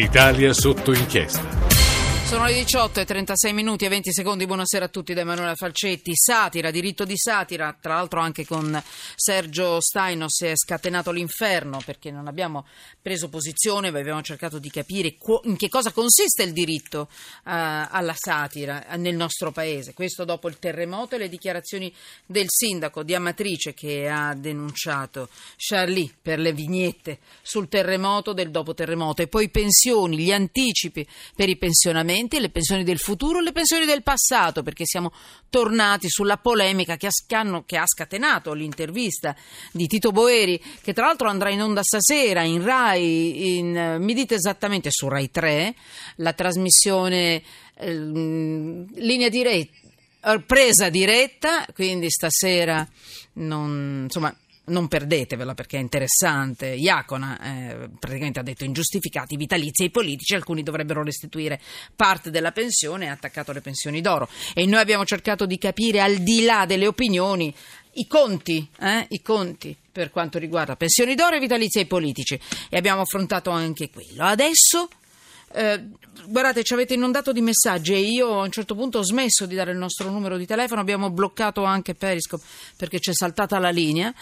Italia sotto inchiesta. Sono le 18 e 36 minuti e 20 secondi. Buonasera a tutti da Emanuela Falcetti. Satira, diritto di satira. Tra l'altro anche con Sergio Staino si è scatenato l'inferno perché non abbiamo preso posizione, ma abbiamo cercato di capire in che cosa consiste il diritto uh, alla satira nel nostro paese. Questo dopo il terremoto e le dichiarazioni del sindaco di Amatrice che ha denunciato Charlie per le vignette sul terremoto del dopo terremoto e poi pensioni, gli anticipi per i pensionamenti presenti, le pensioni del futuro e le pensioni del passato, perché siamo tornati sulla polemica che ha, che ha scatenato l'intervista di Tito Boeri, che tra l'altro andrà in onda stasera in Rai, in, mi dite esattamente su Rai 3, la trasmissione eh, linea diretta presa diretta, quindi stasera non, insomma, non perdetevela perché è interessante. Iacona eh, praticamente ha detto ingiustificati vitalizi ai politici, alcuni dovrebbero restituire parte della pensione ha attaccato le pensioni d'oro. E noi abbiamo cercato di capire al di là delle opinioni i conti, eh, i conti per quanto riguarda pensioni d'oro e vitalizi ai politici e abbiamo affrontato anche quello. Adesso eh, guardate, ci avete inondato di messaggi e io a un certo punto ho smesso di dare il nostro numero di telefono, abbiamo bloccato anche Periscope perché c'è saltata la linea.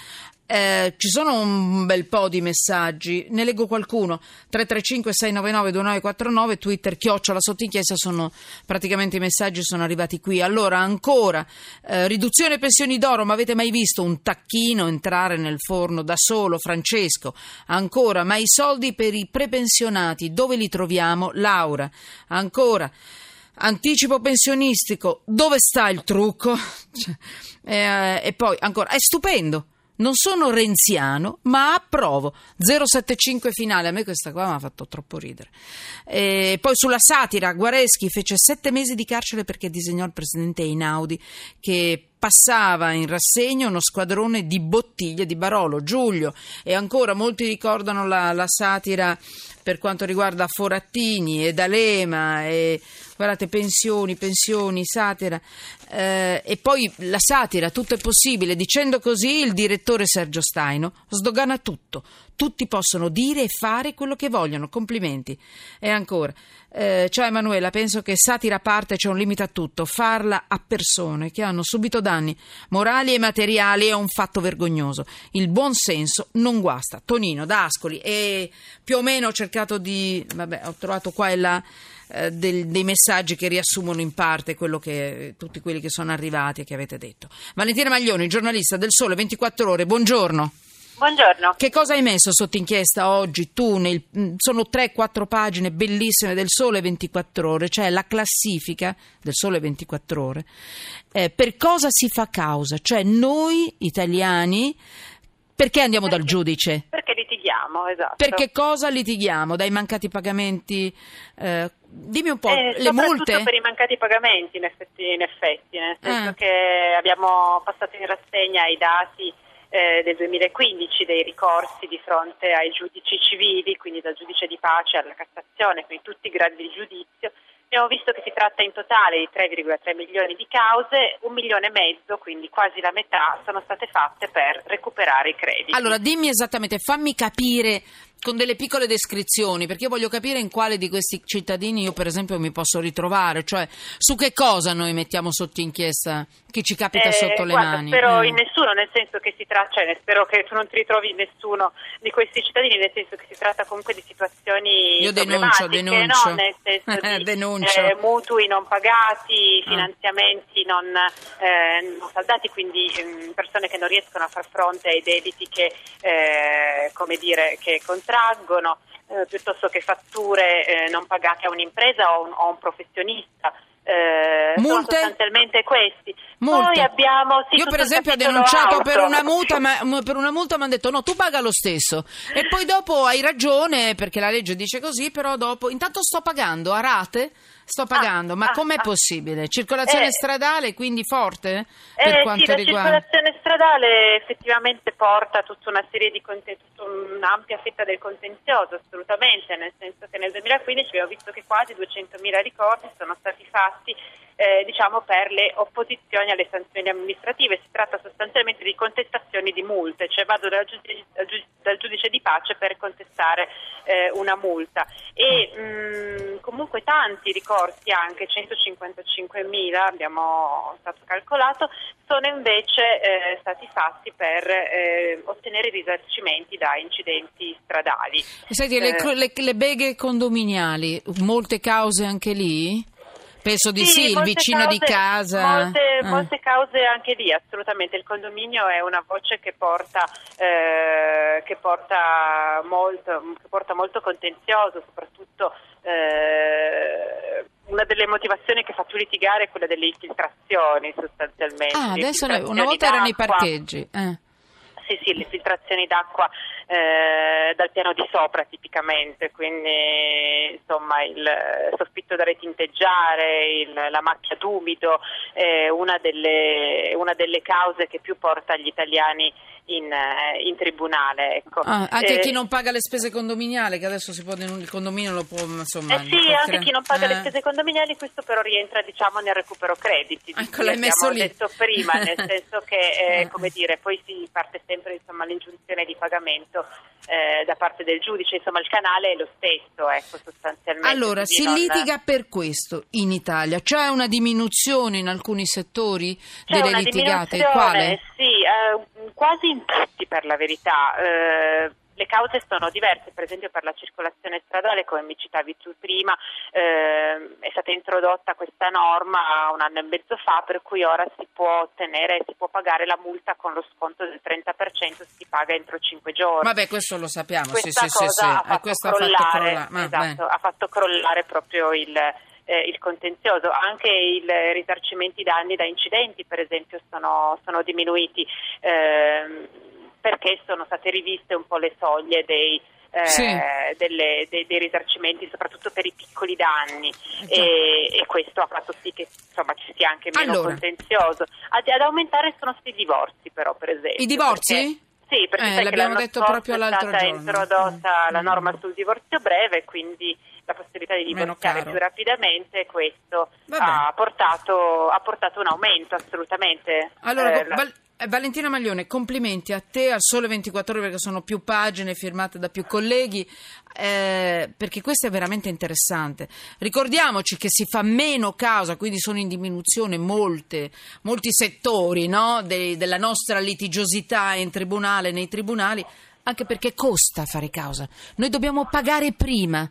Eh, ci sono un bel po' di messaggi, ne leggo qualcuno. 335-699-2949, Twitter, chiocciola sotto inchiesta, sono praticamente i messaggi sono arrivati qui. Allora, ancora, eh, riduzione pensioni d'oro, ma avete mai visto un tacchino entrare nel forno da solo? Francesco, ancora, ma i soldi per i prepensionati, dove li troviamo? Laura, ancora. Anticipo pensionistico, dove sta il trucco? Cioè, eh, e poi ancora, è stupendo non sono renziano, ma approvo. 075 finale, a me questa qua mi ha fatto troppo ridere. E poi sulla satira, Guareschi fece sette mesi di carcere perché disegnò il presidente Einaudi che passava in rassegna uno squadrone di bottiglie di Barolo, Giulio e ancora molti ricordano la, la satira per quanto riguarda Forattini e D'Alema e guardate pensioni, pensioni, satira eh, e poi la satira, tutto è possibile, dicendo così il direttore Sergio Staino sdogana tutto, tutti possono dire e fare quello che vogliono, complimenti. E ancora, eh, ciao Emanuela, penso che satira a parte c'è un limite a tutto, farla a persone che hanno subito danni morali e materiali è un fatto vergognoso. Il buon senso non guasta. Tonino, da Ascoli e più o meno ho cercato di... vabbè, ho trovato qua e là eh, del, dei messaggi che riassumono in parte che, tutti quelli che sono arrivati e che avete detto. Valentina Maglioni, giornalista del Sole 24 Ore, buongiorno. Buongiorno. Che cosa hai messo sotto inchiesta oggi tu? Nel, mm, sono 3-4 pagine bellissime del Sole 24 Ore, cioè la classifica del Sole 24 Ore. Eh, per cosa si fa causa? Cioè noi italiani, perché andiamo perché, dal giudice? Perché litighiamo, esatto. Per che cosa litighiamo? Dai mancati pagamenti? Eh, dimmi un po', eh, le multe? per i mancati pagamenti in effetti, in effetti nel senso eh. che abbiamo passato in rassegna i dati eh, del 2015 dei ricorsi di fronte ai giudici civili, quindi dal giudice di pace alla Cassazione, quindi tutti i gradi di giudizio. Abbiamo visto che si tratta in totale di 3,3 milioni di cause, un milione e mezzo, quindi quasi la metà, sono state fatte per recuperare i crediti. Allora dimmi esattamente, fammi capire con delle piccole descrizioni, perché io voglio capire in quale di questi cittadini io per esempio mi posso ritrovare, cioè su che cosa noi mettiamo sotto inchiesta chi ci capita eh, sotto le guarda, mani. Spero eh. in nessuno, nel senso che si tratta, cioè, spero che tu non ti ritrovi in nessuno di questi cittadini, nel senso che si tratta comunque di situazioni Io denuncio, denuncio. No? Nel senso di denuncio. Eh, mutui non pagati, ah. finanziamenti non, eh, non saldati, quindi mh, mm, persone che non riescono a far fronte ai debiti che, eh, come dire, che contraggono, eh, piuttosto che fatture eh, non pagate a un'impresa o, un, o a un professionista. Eh, Multe? sostanzialmente questi. Multe. Poi abbiamo, sì, Io per esempio ho denunciato per una, multa, ma, per una multa mi hanno detto no, tu paga lo stesso e poi dopo hai ragione perché la legge dice così, però dopo intanto sto pagando a rate sto pagando, ah, ma ah, com'è ah, possibile? Circolazione eh, stradale quindi forte? Per eh, quanto sì, riguarda... la circolazione stradale effettivamente porta tutta una serie di tutta un'ampia fetta del contenzioso, assolutamente, nel senso che nel 2015 abbiamo visto che quasi 200.000 ricordi sono stati fatti eh, diciamo per le opposizioni alle sanzioni amministrative. Si tratta sostanzialmente di contestazioni di multe, cioè vado dal giudice, dal giudice di pace per contestare eh, una multa. E mh, mm, comunque tanti ricorsi, anche 155.000 abbiamo stato calcolato, sono invece eh, stati fatti per eh, ottenere risarcimenti da incidenti stradali. Senti, le, eh, le, le beghe condominiali, molte cause anche lì? Penso di sì, il vicino cause, di casa. Molte, eh. molte, cause anche lì, assolutamente. Il condominio è una voce che porta, eh, che porta, molto, che porta molto contenzioso, soprattutto eh, una delle motivazioni che fa più litigare è quella delle infiltrazioni sostanzialmente. Ah, adesso una volta erano i parcheggi. Eh. Sì, sì, le filtrazioni d'acqua eh, dal piano di sopra tipicamente, quindi insomma il soffitto da retinteggiare, il, la macchia d'umido è una delle, una delle cause che più porta gli italiani in, eh, in tribunale. Ecco. Ah, anche eh, chi non paga le spese condominiali, che adesso si può, il condominio lo può insomma. Eh sì, anche cre- chi non paga eh. le spese condominiali, questo però rientra diciamo nel recupero crediti. Ecco, l'hai messo lì. detto prima, nel senso che eh, come dire, poi si parte sempre insomma l'ingiunzione di pagamento eh, da parte del giudice, insomma il canale è lo stesso, ecco sostanzialmente. Allora, si non... litiga per questo in Italia, c'è una diminuzione in alcuni settori c'è delle litigate, quale? Sì, eh, quasi in tutti per la verità. Eh, le cause sono diverse, per esempio per la circolazione stradale, come mi citavi tu prima, eh, è stata introdotta questa norma un anno e mezzo fa, per cui ora si può ottenere, si può pagare la multa con lo sconto del 30%, si paga entro 5 giorni. Vabbè, questo lo sappiamo, questa sì, sì, sì, Ha eh, fatto crollare, ha fatto crollare, esatto, ha fatto crollare proprio il, eh, il contenzioso, anche i risarcimenti danni da incidenti per esempio sono, sono diminuiti. Eh, perché sono state riviste un po' le soglie dei, eh, sì. delle, dei, dei, risarcimenti, soprattutto per i piccoli danni, esatto. e, e, questo ha fatto sì che insomma, ci sia anche meno allora. contenzioso. Ad, ad, aumentare sono stati i divorzi, però, per esempio. I divorzi? Perché, sì, perché eh, l'abbiamo detto proprio l'altro giorno. È stata introdotta mm. la norma sul divorzio breve, quindi la possibilità di divorziare più rapidamente, questo ha portato, ha portato, un aumento assolutamente. Allora, eh, val- eh, Valentina Maglione, complimenti a te, al Sole 24 Ore, perché sono più pagine firmate da più colleghi, eh, perché questo è veramente interessante. Ricordiamoci che si fa meno causa, quindi sono in diminuzione molte, molti settori no, de, della nostra litigiosità in tribunale, nei tribunali, anche perché costa fare causa. Noi dobbiamo pagare prima,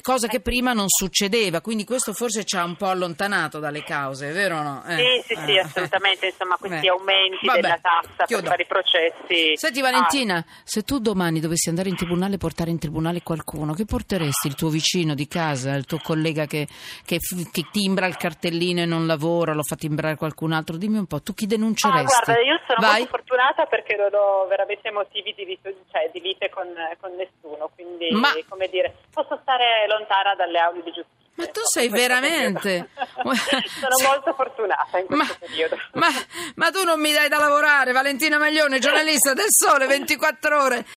cosa che prima non succedeva, quindi questo forse ci ha un po' allontanato dalle cause, vero o no? Eh, sì, sì, sì, eh, assolutamente, insomma questi Beh. aumenti Vabbè, della tassa chiudo. per fare i processi. Senti Valentina, ah. se tu domani dovessi andare in tribunale e portare in tribunale qualcuno, che porteresti? Il tuo vicino di casa, il tuo collega che, che, che timbra il cartellino e non lavora, lo fa timbrare qualcun altro? Dimmi un po', tu chi denunceresti? Ah, guarda, io sono Vai. molto fortunata perché non ho veramente motivi di ritorno cioè, di lite con, con nessuno, quindi Ma... come dire, posso stare lontana dalle aule di giustizia. Ma tu sei veramente... Sono molto fortunata in questo ma, periodo. Ma, ma, tu non mi dai da lavorare, Valentina Maglione, giornalista del Sole 24 Ore.